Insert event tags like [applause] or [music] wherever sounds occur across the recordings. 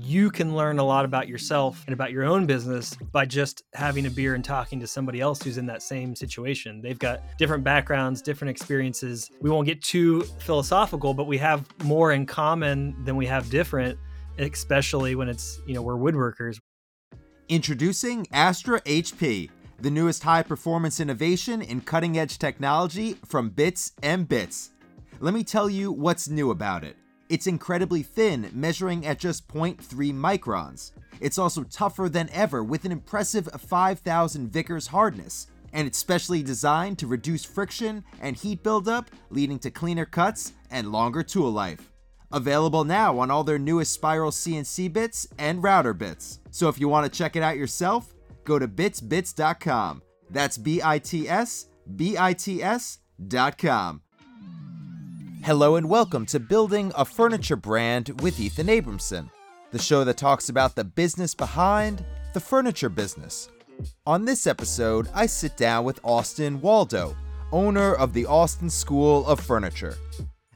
you can learn a lot about yourself and about your own business by just having a beer and talking to somebody else who's in that same situation. They've got different backgrounds, different experiences. We won't get too philosophical, but we have more in common than we have different, especially when it's, you know, we're woodworkers. Introducing Astra HP, the newest high performance innovation in cutting edge technology from Bits and Bits. Let me tell you what's new about it. It's incredibly thin, measuring at just 0.3 microns. It's also tougher than ever with an impressive 5000 Vickers hardness, and it's specially designed to reduce friction and heat buildup, leading to cleaner cuts and longer tool life. Available now on all their newest spiral CNC bits and router bits. So if you want to check it out yourself, go to bitsbits.com. That's B I T S B I T S.com. Hello and welcome to Building a Furniture Brand with Ethan Abramson, the show that talks about the business behind the furniture business. On this episode, I sit down with Austin Waldo, owner of the Austin School of Furniture.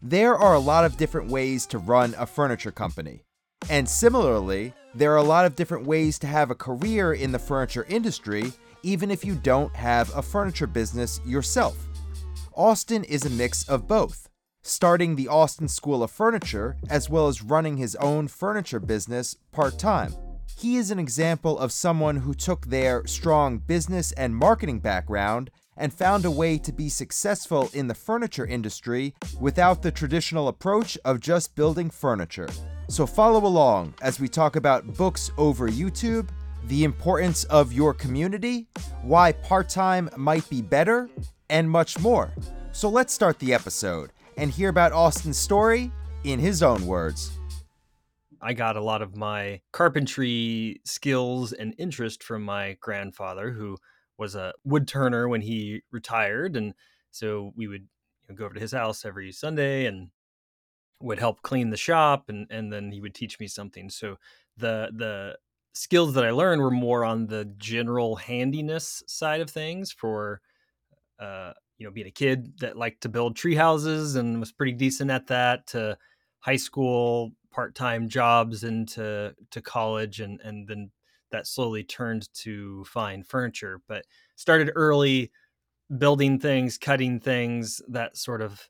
There are a lot of different ways to run a furniture company. And similarly, there are a lot of different ways to have a career in the furniture industry, even if you don't have a furniture business yourself. Austin is a mix of both starting the Austin School of Furniture, as well as running his own furniture business part time. He is an example of someone who took their strong business and marketing background and found a way to be successful in the furniture industry without the traditional approach of just building furniture. So follow along as we talk about books over YouTube, the importance of your community, why part time might be better, and much more. So let's start the episode and hear about Austin's story in his own words. I got a lot of my carpentry skills and interest from my grandfather, who was a wood turner when he retired. And so we would go over to his house every Sunday and would help clean the shop and, and then he would teach me something. So the the skills that I learned were more on the general handiness side of things for uh, you know being a kid that liked to build tree houses and was pretty decent at that to high school part-time jobs into to to college and and then that slowly turned to fine furniture but started early building things cutting things that sort of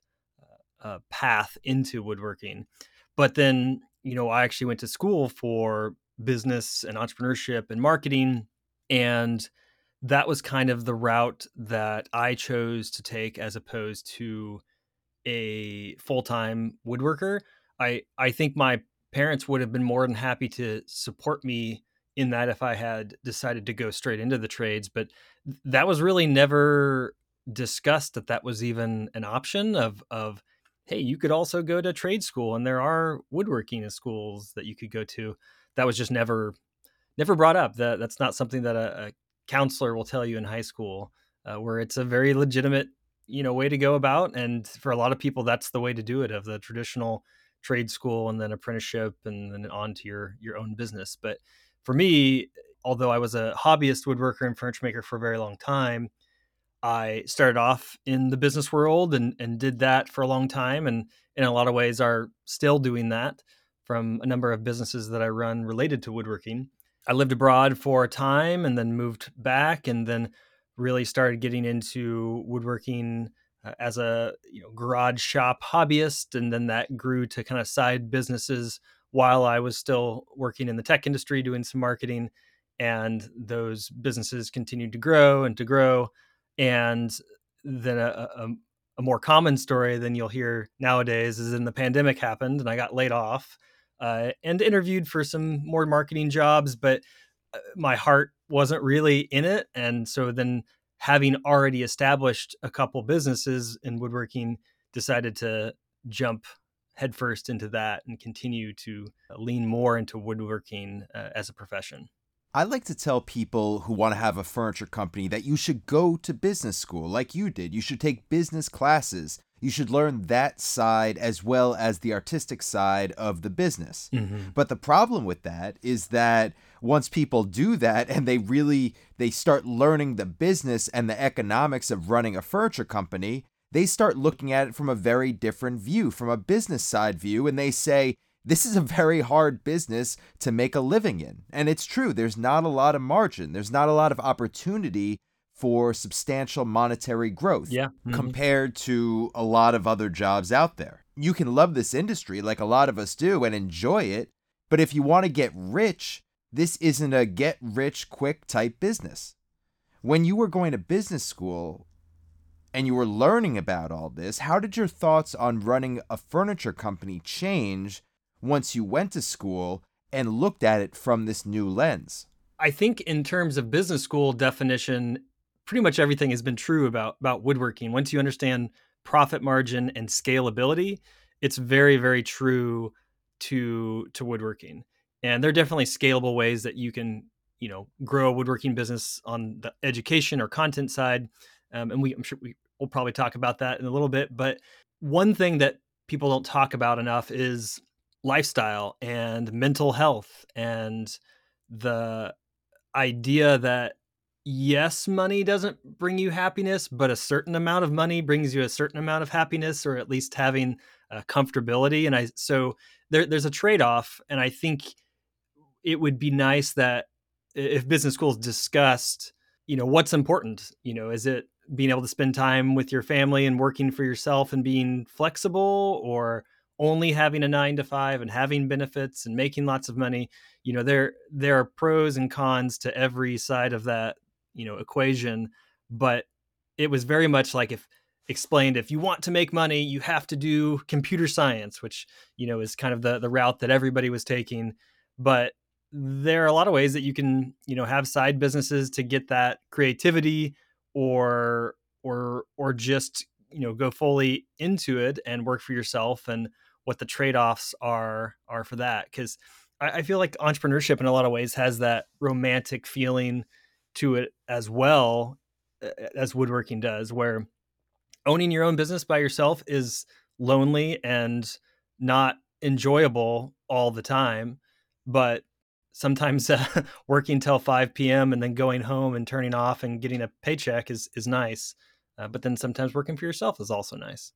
uh, uh, path into woodworking. But then you know i actually went to school for business and entrepreneurship and marketing and that was kind of the route that I chose to take as opposed to a full-time woodworker. I I think my parents would have been more than happy to support me in that if I had decided to go straight into the trades, but that was really never discussed that that was even an option of of hey, you could also go to trade school and there are woodworking schools that you could go to. That was just never never brought up. That that's not something that a, a counselor will tell you in high school, uh, where it's a very legitimate, you know, way to go about. And for a lot of people, that's the way to do it of the traditional trade school and then apprenticeship and then on to your your own business. But for me, although I was a hobbyist woodworker and furniture maker for a very long time, I started off in the business world and, and did that for a long time. And in a lot of ways are still doing that from a number of businesses that I run related to woodworking. I lived abroad for a time and then moved back and then really started getting into woodworking uh, as a you know garage shop hobbyist and then that grew to kind of side businesses while I was still working in the tech industry doing some marketing and those businesses continued to grow and to grow and then a, a, a more common story than you'll hear nowadays is in the pandemic happened and I got laid off uh, and interviewed for some more marketing jobs, but uh, my heart wasn't really in it. And so then, having already established a couple businesses in woodworking, decided to jump headfirst into that and continue to lean more into woodworking uh, as a profession. I like to tell people who want to have a furniture company that you should go to business school like you did. You should take business classes you should learn that side as well as the artistic side of the business. Mm-hmm. But the problem with that is that once people do that and they really they start learning the business and the economics of running a furniture company, they start looking at it from a very different view, from a business side view and they say, this is a very hard business to make a living in. And it's true, there's not a lot of margin, there's not a lot of opportunity for substantial monetary growth Yeah. Mhm. compared to a lot of other jobs out there. You can love this industry like a lot of us do and enjoy it, but if you want to get rich, this isn't a get rich quick type business. When you were going to business school and you were learning about all this, how did your thoughts on running a furniture company change once you went to school and looked at it from this new lens? I think in terms of business school definition, pretty much everything has been true about about woodworking. Once you understand profit margin and scalability, it's very very true to to woodworking. And there are definitely scalable ways that you can, you know, grow a woodworking business on the education or content side. Um, and we, I'm sure we will probably talk about that in a little bit. But one thing that people don't talk about enough is lifestyle and mental health and the idea that yes, money doesn't bring you happiness, but a certain amount of money brings you a certain amount of happiness, or at least having uh, comfortability. And I so there, there's a trade off, and I think it would be nice that if business schools discussed, you know, what's important. You know, is it being able to spend time with your family and working for yourself and being flexible, or only having a nine to five and having benefits and making lots of money? You know, there there are pros and cons to every side of that you know equation but it was very much like if explained if you want to make money you have to do computer science which you know is kind of the the route that everybody was taking but there are a lot of ways that you can you know have side businesses to get that creativity or or or just you know go fully into it and work for yourself and what the trade-offs are are for that because I, I feel like entrepreneurship in a lot of ways has that romantic feeling to it as well as woodworking does where owning your own business by yourself is lonely and not enjoyable all the time but sometimes [laughs] uh, working till 5 p.m and then going home and turning off and getting a paycheck is is nice uh, but then sometimes working for yourself is also nice.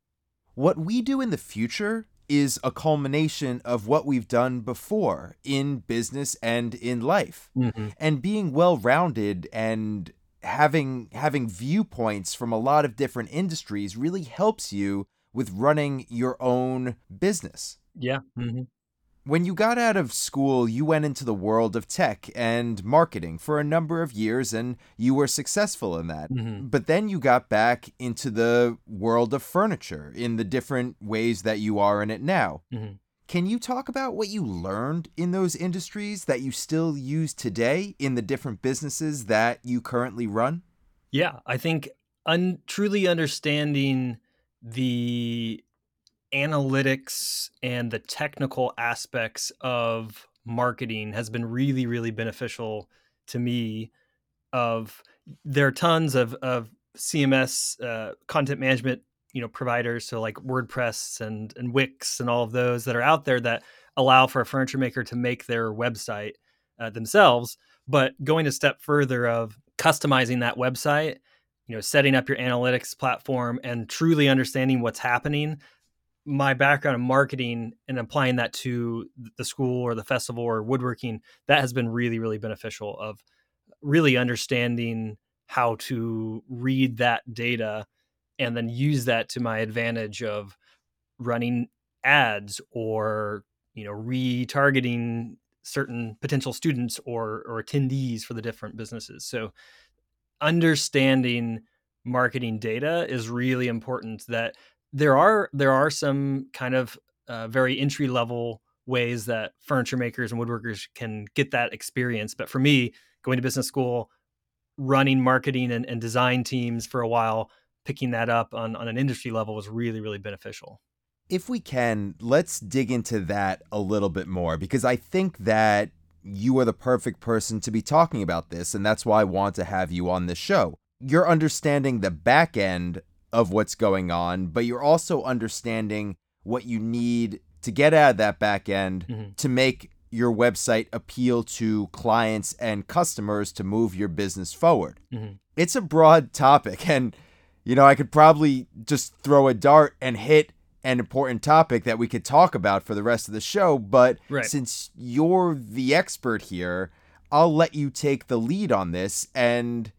What we do in the future is a culmination of what we've done before in business and in life. mm-hmm. And being well-rounded and having having viewpoints from a lot of different industries really helps you with running your own business. yeah mm-hmm. When you got out of school, you went into the world of tech and marketing for a number of years and you were successful in that. Mm-hmm. But then you got back into the world of furniture in the different ways that you are in it now. Mm-hmm. Can you talk about what you learned in those industries that you still use today in the different businesses that you currently run? Yeah, I think un- truly understanding the analytics and the technical aspects of marketing has been really, really beneficial to me. Of there are tons of of CMS uh, content management, you know, providers, so like WordPress and and Wix and all of those that are out there that allow for a furniture maker to make their website uh, themselves. But going a step further of customizing that website you know setting up your analytics platform and truly understanding what's happening my background in marketing and applying that to the school or the festival or woodworking that has been really really beneficial of really understanding how to read that data and then use that to my advantage of running ads or you know retargeting certain potential students or or attendees for the different businesses. So understanding marketing data is really important that there are there are some kind of uh, very entry level ways that furniture makers and woodworkers can get that experience but for me going to business school running marketing and, and design teams for a while picking that up on, on an industry level was really really beneficial If we can, let's dig into that a little bit more because I think that you are the perfect person to be talking about this, and that's why I want to have you on this show. You're understanding the back end of what's going on, but you're also understanding what you need to get out of that back end Mhm. to make your website appeal to clients and customers to move your business forward. Mhm. It's a broad topic, [laughs] and you know, I could probably just throw a dart and hit an important topic that we could talk about for the rest of the show. But Right. since you're the expert here, I'll let you take the lead on this. And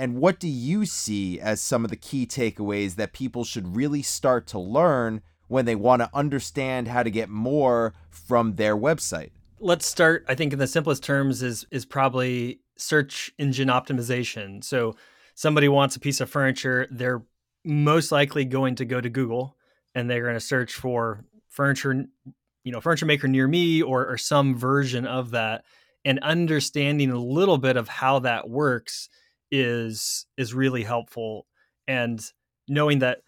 and what do you see as some of the key takeaways that people should really start to learn when they want to understand how to get more from their website? let's start i think in the simplest terms is is probably search engine optimization so somebody wants a piece of furniture they're most likely going to go to google and they're going to search for furniture you know furniture maker near me or, or some version of that and understanding a little bit of how that works is is really helpful. And knowing that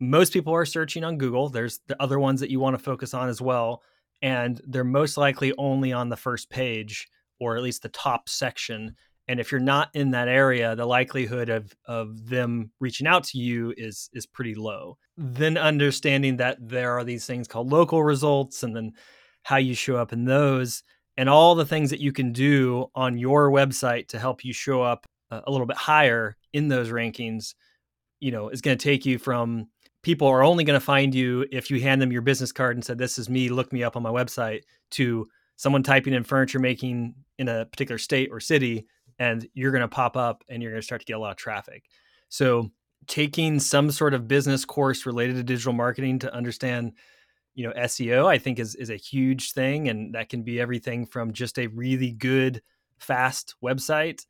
most people are searching on google there's the other ones that you want to focus on as well and they're most likely only on the first page or at least the top section. And if you're not in that area the likelihood of of them reaching out to you is is pretty low. Then understanding that there are these things called local results and then how you show up in those and all the things that you can do on your website to help you show up a little bit higher in those rankings you know is going to take you from people are only going to find you if you hand them your business card and said this is me look me up on my website to someone typing in furniture making in a particular state or city and you're going to pop up and you're going to start to get a lot of traffic. So taking some sort of business course related to digital marketing to understand you know seo i think is is a huge thing and that can be everything from just a really good fast website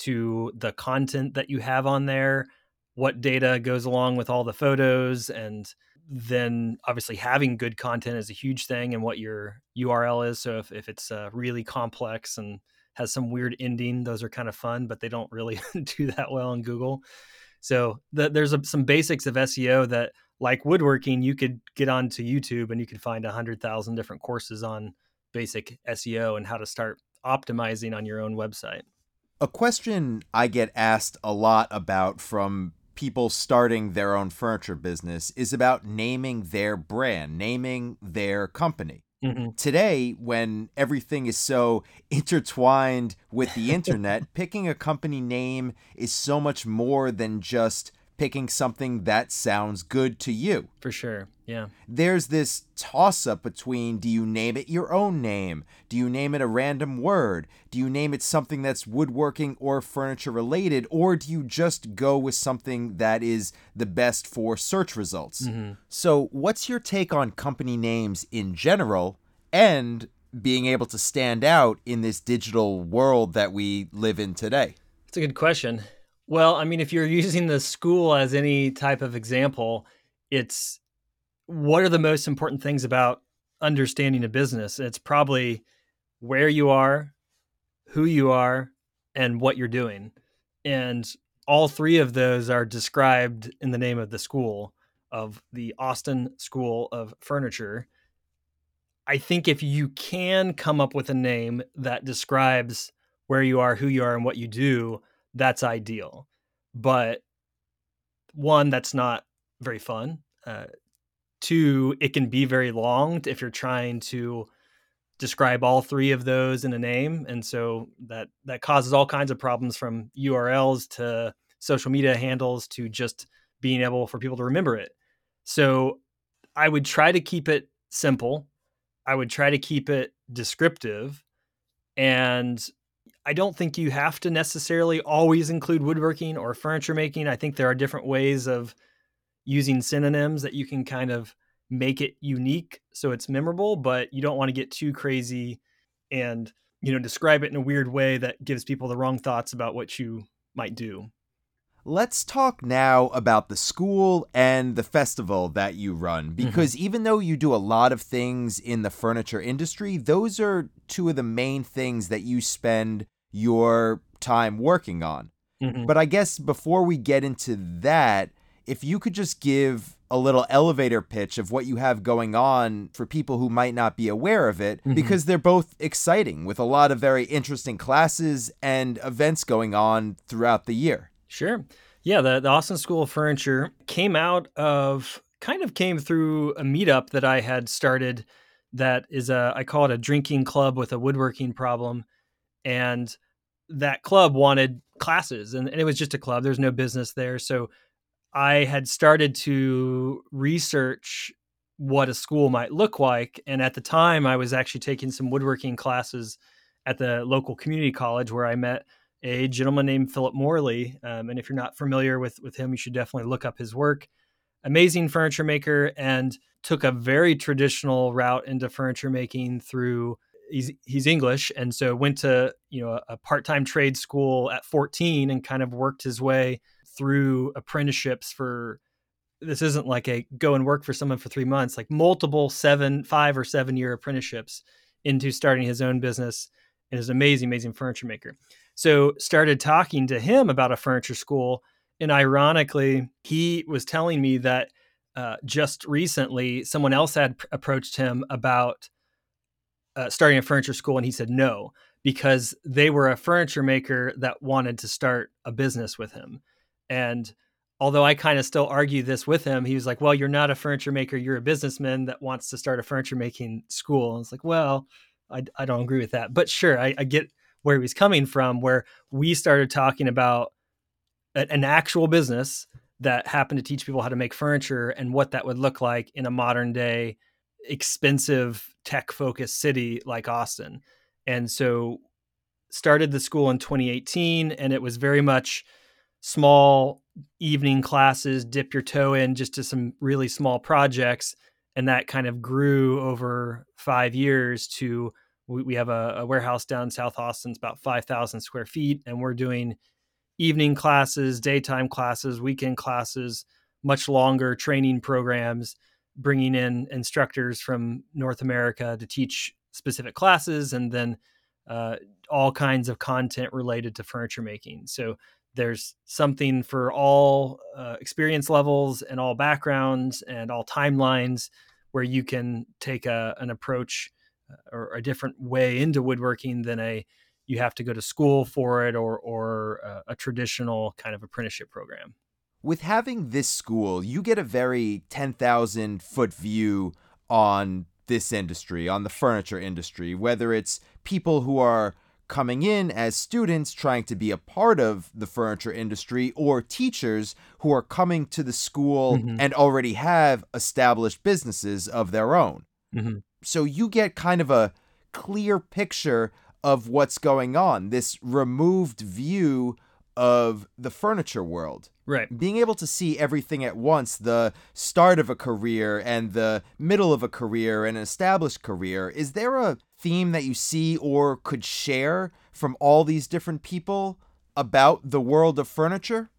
to the content that you have on there what data goes along with all the photos and then obviously having good content is a huge thing and what your url is. So if, if it's uh, really complex and has some weird ending those are kind of fun but they don't really [laughs] do that well on google. So the, there's a, some basics of seo that like woodworking you could get onto youtube and you could find a hundred thousand different courses on basic seo and how to start optimizing on your own website A question I get asked a lot about from people starting their own furniture business is about naming their brand, naming their company. Mhm. Today, when everything is so [laughs] intertwined with the internet, [laughs] picking a company name is so much more than just picking something that sounds good to you. for sure yeah There's this toss up between do you name it your own name? Do you name it a random word? Do you name it something that's woodworking or furniture related? Or do you just go with something that is the best for search results? Mm-hmm. So, what's your take on company names in general and being able to stand out in this digital world that we live in today? That's a good question. Well, I mean, if you're using the school as any type of example, it's what are the most important things about understanding a business? It's probably where you are, who you are, and what you're doing. And all three of those are described in the name of the school of the Austin School of Furniture. I think if you can come up with a name that describes where you are, who you are, and what you do, that's ideal. But one, that's not very fun. Uh, two, it can be very long if you're trying to describe all three of those in a name, and so that that causes all kinds of problems from URLs to social media handles to just being able for people to remember it. So I would try to keep it simple. I would try to keep it descriptive and I don't think you have to necessarily always include woodworking or furniture making. I think there are different ways of using synonyms that you can kind of make it unique so it's memorable, but you don't want to get too crazy and, you know, describe it in a weird way that gives people the wrong thoughts about what you might do. Let's talk now about the school and the festival that you run because even though you do a lot of things in the furniture industry, those are two of the main things that you spend your time working on. Mhm. But I guess before we get into that, if you could just give a little elevator pitch of what you have going on for people who might not be aware of it, Mhm. because they're both exciting with a lot of very interesting classes and events going on throughout the year. Sure. Yeah, the, the Austin School of Furniture came out of kind of came through a meetup that I had started that is a I call it a drinking club with a woodworking problem. And that club wanted classes and, and it was just a club. There's no business there. So I had started to research what a school might look like. And at the time, I was actually taking some woodworking classes at the local community college where I met a gentleman named Philip Morley. Um, and if you're not familiar with with him, you should definitely look up his work. Amazing furniture maker, and took a very traditional route into furniture making through. He's, he's English, and so went to you know a, a part time trade school at 14, and kind of worked his way through apprenticeships for. This isn't like a go and work for someone for three months, like multiple seven, five or seven year apprenticeships into starting his own business and is an amazing, amazing furniture maker. So started talking to him about a furniture school. And ironically, he was telling me that uh, just recently someone else had pr- approached him about uh, starting a furniture school. And he said no, because they were a furniture maker that wanted to start a business with him. And although I kind of still argue this with him, he was like, Well, you're not a furniture maker, you're a businessman that wants to start a furniture making school. And it's like, Well, I, I don't agree with that. But sure, I, I get where he was coming from, where we started talking about a, an actual business that happened to teach people how to make furniture and what that would look like in a modern day, expensive, tech focused city like Austin. And so started the school in 2018, and it was very much small evening classes, dip your toe in just to some really small projects. And that kind of grew over five years to we, we have a, a, warehouse down South Austin. It's about 5,000 square feet. And we're doing evening classes, daytime classes, weekend classes, much longer training programs, bringing in instructors from North America to teach specific classes and then uh, all kinds of content related to furniture making. So there's something for all uh, experience levels and all backgrounds and all timelines where you can take a, an approach or a different way into woodworking than a you have to go to school for it or or uh, a traditional kind of apprenticeship program. With having this school, you get a very 10,000 foot view on this industry, on the furniture industry, whether it's people who are coming in as students trying to be a part of the furniture industry or teachers who are coming to the school mm-hmm. and already have established businesses of their own. Mm-hmm so you get kind of a clear picture of what's going on, this removed view of the furniture world. Right. Being able to see everything at once, the start of a career and the middle of a career and an established career. Is there a theme that you see or could share from all these different people about the world of furniture?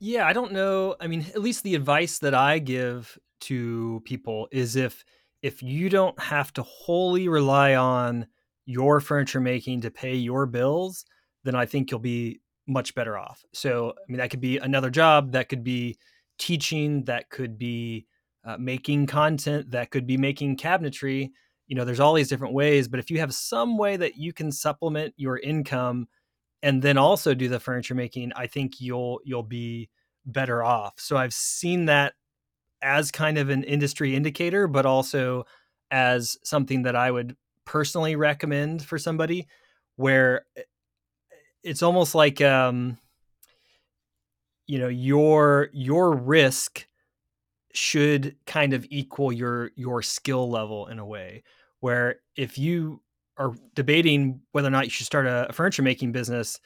Yeah, I don't know. I mean, at least the advice that I give to people is if if you don't have to wholly rely on your furniture making to pay your bills, then I think you'll be much better off. So, I mean, that could be another job, that could be teaching, that could be uh, making content, that could be making cabinetry. You know, there's all these different ways, but if you have some way that you can supplement your income and then also do the furniture making, I think you'll you'll be better off. So I've seen that as kind of an industry indicator, but also as something that I would personally recommend for somebody where eh, it's almost like um you know your your risk should kind of equal your your skill level in a way where if you are debating whether or not you should start a, a furniture making business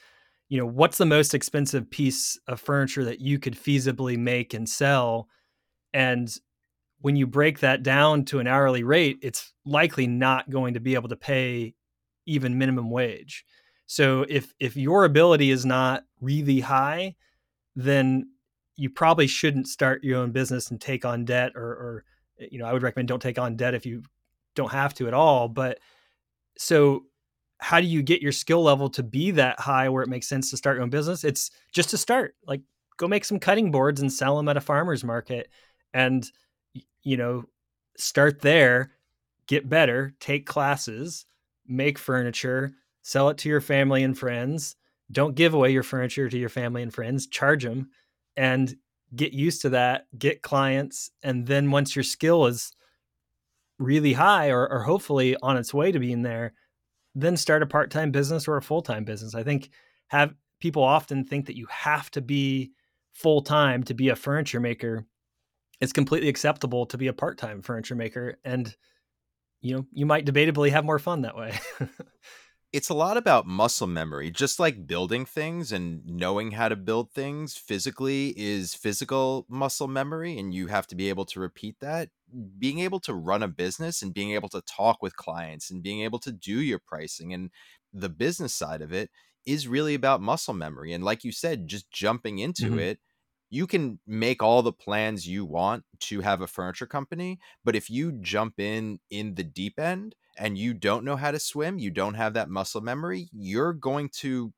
you know what's the most expensive piece of furniture that you could feasibly make and sell and when you break that down to an hourly rate, it's likely not going to be able to pay even minimum wage. So if if your ability is not really high, then you probably shouldn't start your own business and take on debt or, or eh, you know, I would recommend don't take on debt if you don't have to at all. But so how do you get your skill level to be that high where it makes sense to start your own business? It's just to start. Like go make some cutting boards and sell them at a farmer's market and you know start there get better take classes make furniture sell it to your family and friends. Don't give away your furniture to your family and friends charge them and get used to that get clients and then once your skill is really high or, or hopefully on its way to being there then start a part-time business or a full-time business. I think have people often think that you have to be full-time to be a furniture maker it's completely acceptable to be a part-time furniture maker and you know you might debatably have more fun that way [laughs] it's a lot about muscle memory just like building things and knowing how to build things physically is physical muscle memory and you have to be able to repeat that being able to run a business and being able to talk with clients and being able to do your pricing and the business side of it is really about muscle memory and like you said just jumping into mm-hmm. it you can make all the plans you want to have a furniture company but if you jump in in the deep end and you don't know how to swim you don't have that muscle memory you're going to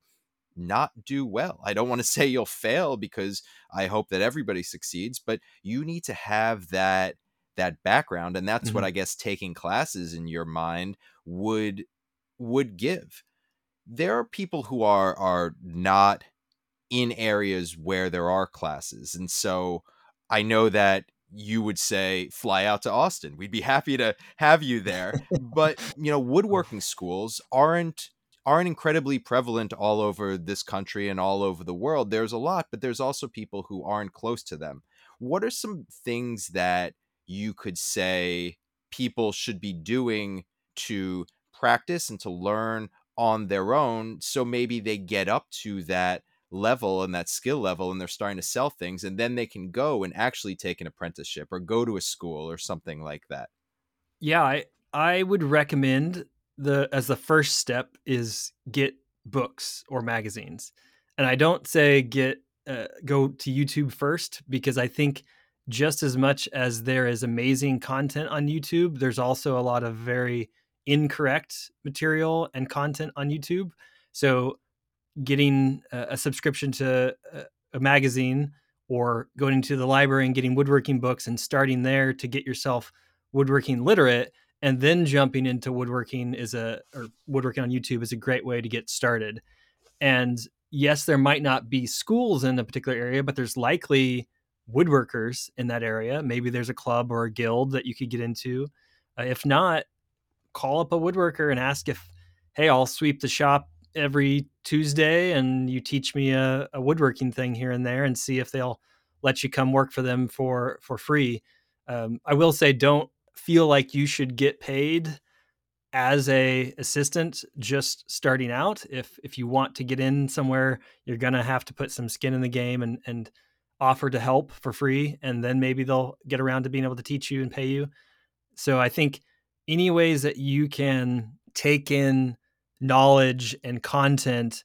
not do well i don't want to [laughs] say you'll fail because i hope that everybody succeeds but you need to have that that background and that's mm-hmm. what i guess taking classes in your mind would would give there are people who are are not in areas where there are classes. And so I know that you would say fly out to Austin. We'd be happy to have you there. but, you know, woodworking schools aren't aren't incredibly prevalent all over this country and all over the world. There's a lot, but there's also people who aren't close to them. What are some things that you could say people should be doing to practice and to learn on their own so maybe they get up to that level and that skill level and they're starting to sell things and then they can go and actually take an apprenticeship or go to a school or something like that. Yeah i i would recommend the as the first step is get books or magazines. And i don't say get uh, go to youtube first because i think just as much as there is amazing content on youtube there's also a lot of very incorrect material and content on youtube. So getting a, subscription to a, magazine or going to the library and getting woodworking books and starting there to get yourself woodworking literate and then jumping into woodworking is a or woodworking on YouTube is a great way to get started. And yes, there might not be schools in a particular area, but there's likely woodworkers in that area. Maybe there's a club or a guild that you could get into. Uh, if not, call up a woodworker and ask if, hey, I'll sweep the shop every Tuesday and you teach me a, a, woodworking thing here and there and see if they'll let you come work for them for for free. Um, I will say, don't feel like you should get paid as a assistant just starting out. If if you want to get in somewhere, you're gonna have to put some skin in the game and and offer to help for free, and then maybe they'll get around to being able to teach you and pay you. So I think any ways that you can take in knowledge and content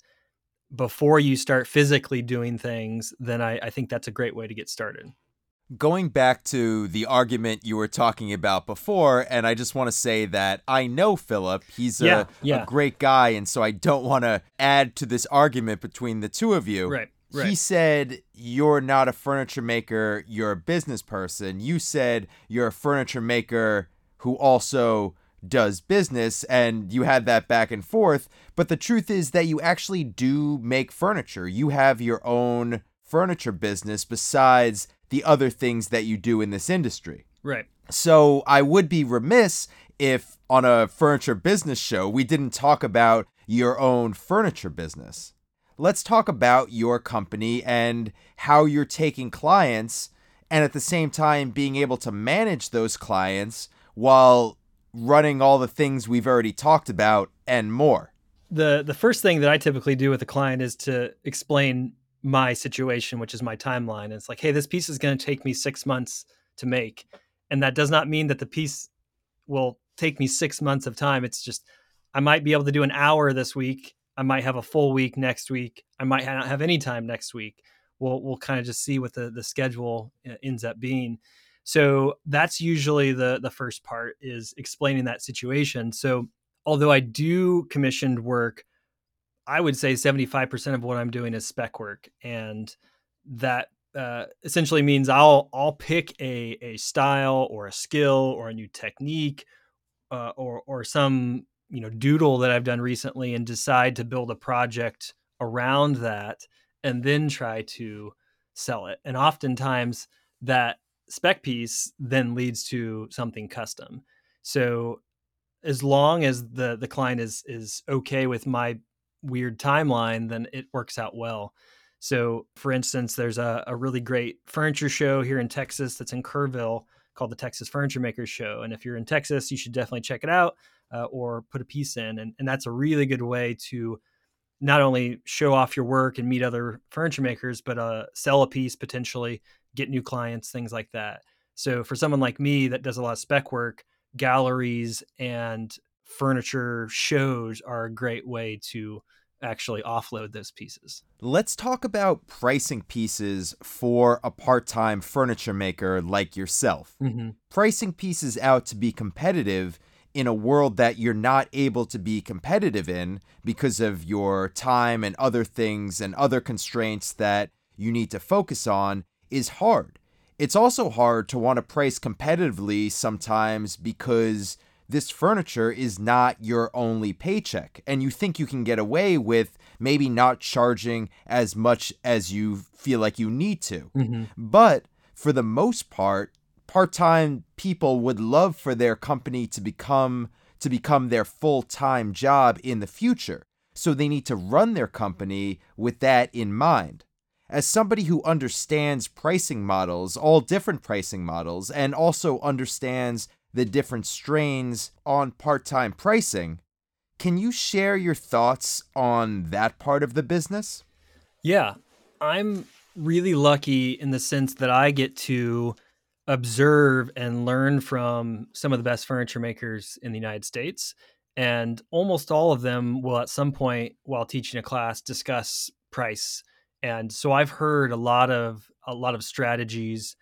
before you start physically doing things, then I, I, think that's a great way to get started. Going back to the argument you were talking about before, and I just want to say that I know Philip. He's yeah, a, yeah. a great guy, and so I don't want to add to this argument between the two of you. Right. Right. He said, You're not a furniture maker, you're a business person. You said, You're a furniture maker who also does business and you had that back and forth but the truth is that you actually do make furniture. You have your own furniture business besides the other things that you do in this industry. Right. So i would be remiss if on a furniture business show we didn't talk about your own furniture business. Let's talk about your company and how you're taking clients and at the same time being able to manage those clients while running all the things we've already talked about and more. The the first thing that I typically do with a client is to explain my situation, which is my timeline. It's like, hey, this piece is going to take me six months to make, and that does not mean that the piece will take me six months of time. It's just I might be able to do an hour this week. I might have a full week next week. I might not have any time next week. We'll we'll kind of just see what the the schedule uh, ends up being. So that's usually the the first part is explaining that situation. So although I do commissioned work, I would say 75% of what I'm doing is spec work and that uh, essentially means I'll I'll pick a a style or a skill or a new technique uh, or or some you know doodle that I've done recently and decide to build a project around that and then try to sell it. And oftentimes that spec piece then leads to something custom. So as long as the the client is is okay with my weird timeline, then it works out well. So, for instance, there's a, a really great furniture show here in Texas that's in Kerrville called the Texas Furniture Makers Show. And if you're in Texas, you should definitely check it out uh, or put a piece in. And, and that's a really good way to not only show off your work and meet other furniture makers, but uh, sell a piece potentially, get new clients, things like that. So for someone like me that does a lot of spec work, galleries and furniture shows are a great way to actually offload those pieces. Let's talk about pricing pieces for a part time furniture maker like yourself. Mm-hmm. Pricing pieces out to be competitive in a world that you're not able to be competitive in because of your time and other things and other constraints that you need to focus on is hard. It's also hard to want to price competitively sometimes because this furniture is not your only paycheck. And you think you can get away with maybe not charging as much as you feel like you need to. Mm-hmm. But for the most part, part-time people would love for their company to become to become their full-time job in the future. So they need to run their company with that in mind. As somebody who understands pricing models, all different pricing models, and also understands the different strains on part time pricing. Can you share your thoughts on that part of the business? Yeah, I'm really lucky in the sense that I get to observe and learn from some of the best furniture makers in the United States. And almost all of them will, at some point while teaching a class, discuss price. And so I've heard a lot of a lot of strategies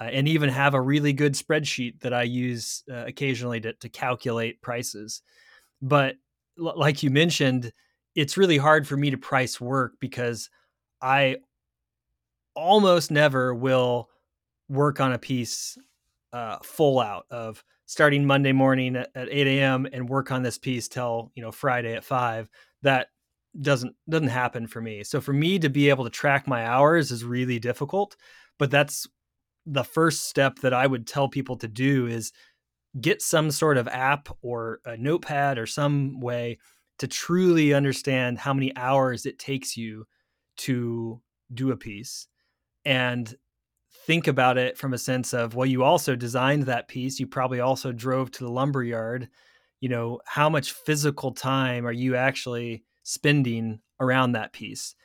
uh, and even have a really good spreadsheet that I use uh, occasionally to, to calculate prices. But l- like you mentioned, it's really hard for me to price work because I almost never will work on a piece uh, full out of starting Monday morning at, at 8 a.m. and work on this piece till you know Friday at five. That doesn't doesn't happen for me. So for me to be able to track my hours is really difficult. But that's the first step that I would tell people to do is get some sort of app or a notepad or some way to truly understand how many hours it takes you to do a piece and think about it from a sense of well you also designed that piece you probably also drove to the lumber yard you know how much physical time are you actually spending around that piece.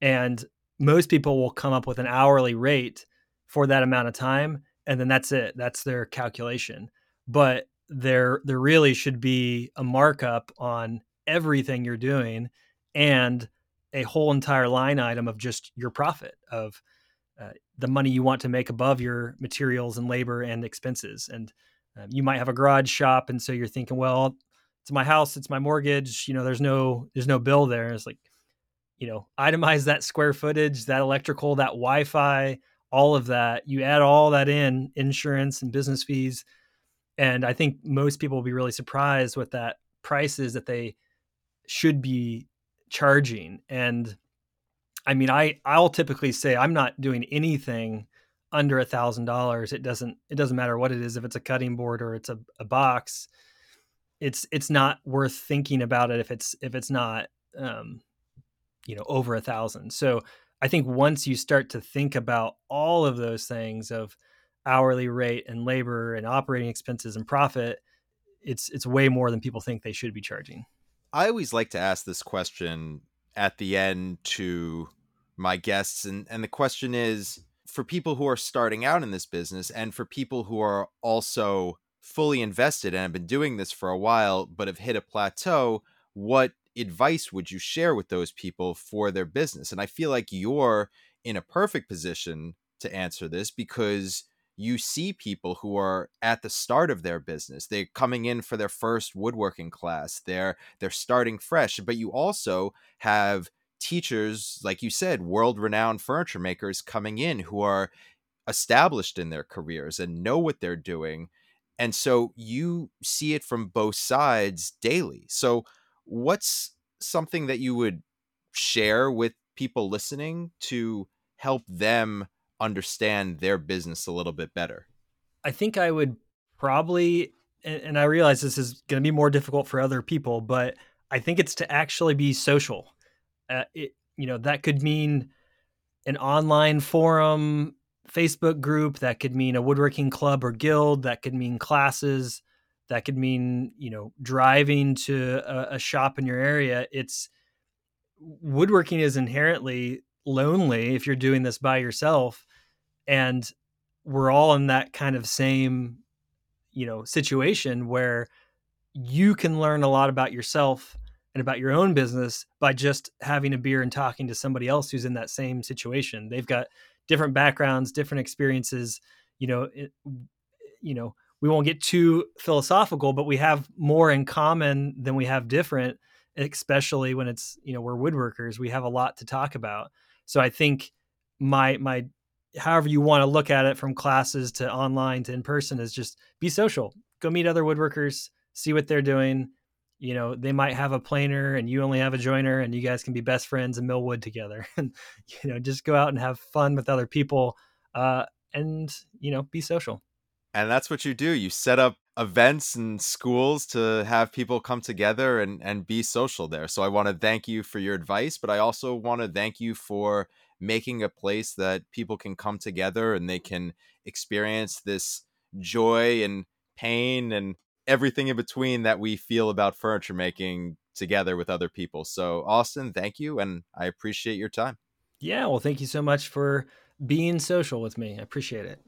And most people will come up with an hourly rate for that amount of time and then that's it. That's their calculation. But there there really should be a markup on everything you're doing and a whole entire line item of just your profit of uh, the money you want to make above your materials and labor and expenses. And um, you might have a garage shop and so you're thinking well it's my house it's my mortgage you know there's no there's no bill there. It's like you know itemize that square footage that electrical that wi-fi all of that. You add all that in insurance and business fees and i think most people will be really surprised with that prices that they should be charging. And i mean i i'll typically say i'm not doing anything under a thousand dollars. It doesn't it doesn't matter what it is if it's a cutting board or it's a, a box it's it's not worth thinking about it if it's if it's not um you know over a thousand so I think once you start to think about all of those things of hourly rate and labor and operating expenses and profit, it's it's way more than people think they should be charging. I always like to ask this question at the end to my guests and and the question is for people who are starting out in this business and for people who are also fully invested and have been doing this for a while but have hit a plateau, what advice would you share with those people for their business? And I feel like you're in a perfect position to answer this because you see people who are at the start of their business they're coming in for their first woodworking class they're they're starting fresh but you also have teachers like you said world renowned furniture makers coming in who are established in their careers and know what they're doing and so you see it from both sides daily so what's something that you would share with people listening to help them understand their business a little bit better? I think I would probably, and I realize this is going to be more difficult for other people, but I think it's to actually be social. Uh, it, you know, that could mean an online forum, Facebook group, that could mean a woodworking club or guild, that could mean classes, that could mean, you know, driving to a, a shop in your area. It's woodworking is inherently lonely if you're doing this by yourself. And we're all in that kind of same, you know, situation where you can learn a lot about yourself and about your own business by just having a beer and talking to somebody else who's in that same situation. They've got different backgrounds, different experiences. You know, it, you know, we won't get too philosophical, but we have more in common than we have different. Especially when it's you know we're woodworkers, we have a lot to talk about. So I think my my however you want to look at it from classes to online to in person is just be social go meet other woodworkers see what they're doing you know they might have a planer and you only have a jointer and you guys can be best friends and mill wood together. [laughs] And you know just go out and have fun with other people uh, and you know be social. And that's what you do. You set up events and schools to have people come together and and be social there. So i want to thank you for your advice but i also want to thank you for making a place that people can come together and they can experience this joy and pain and everything in between that we feel about furniture making together with other people. So, Austin, thank you. And I appreciate your time. Yeah. Well, thank you so much for being social with me. I appreciate it.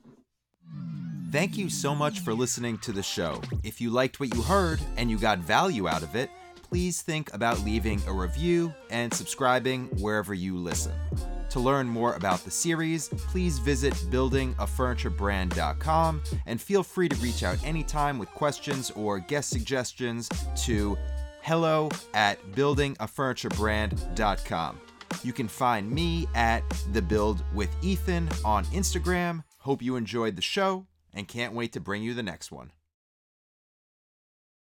Thank you so much for listening to the show. If you liked what you heard and you got value out of it, please think about leaving a review and subscribing wherever you listen. To learn more about the series, please visit buildingafurniturebrand.com and feel free to reach out anytime with questions or guest suggestions to hello at buildingafurniturebrand.com. You can find me at The Build with Ethan on Instagram. Hope you enjoyed the show and can't wait to bring you the next one.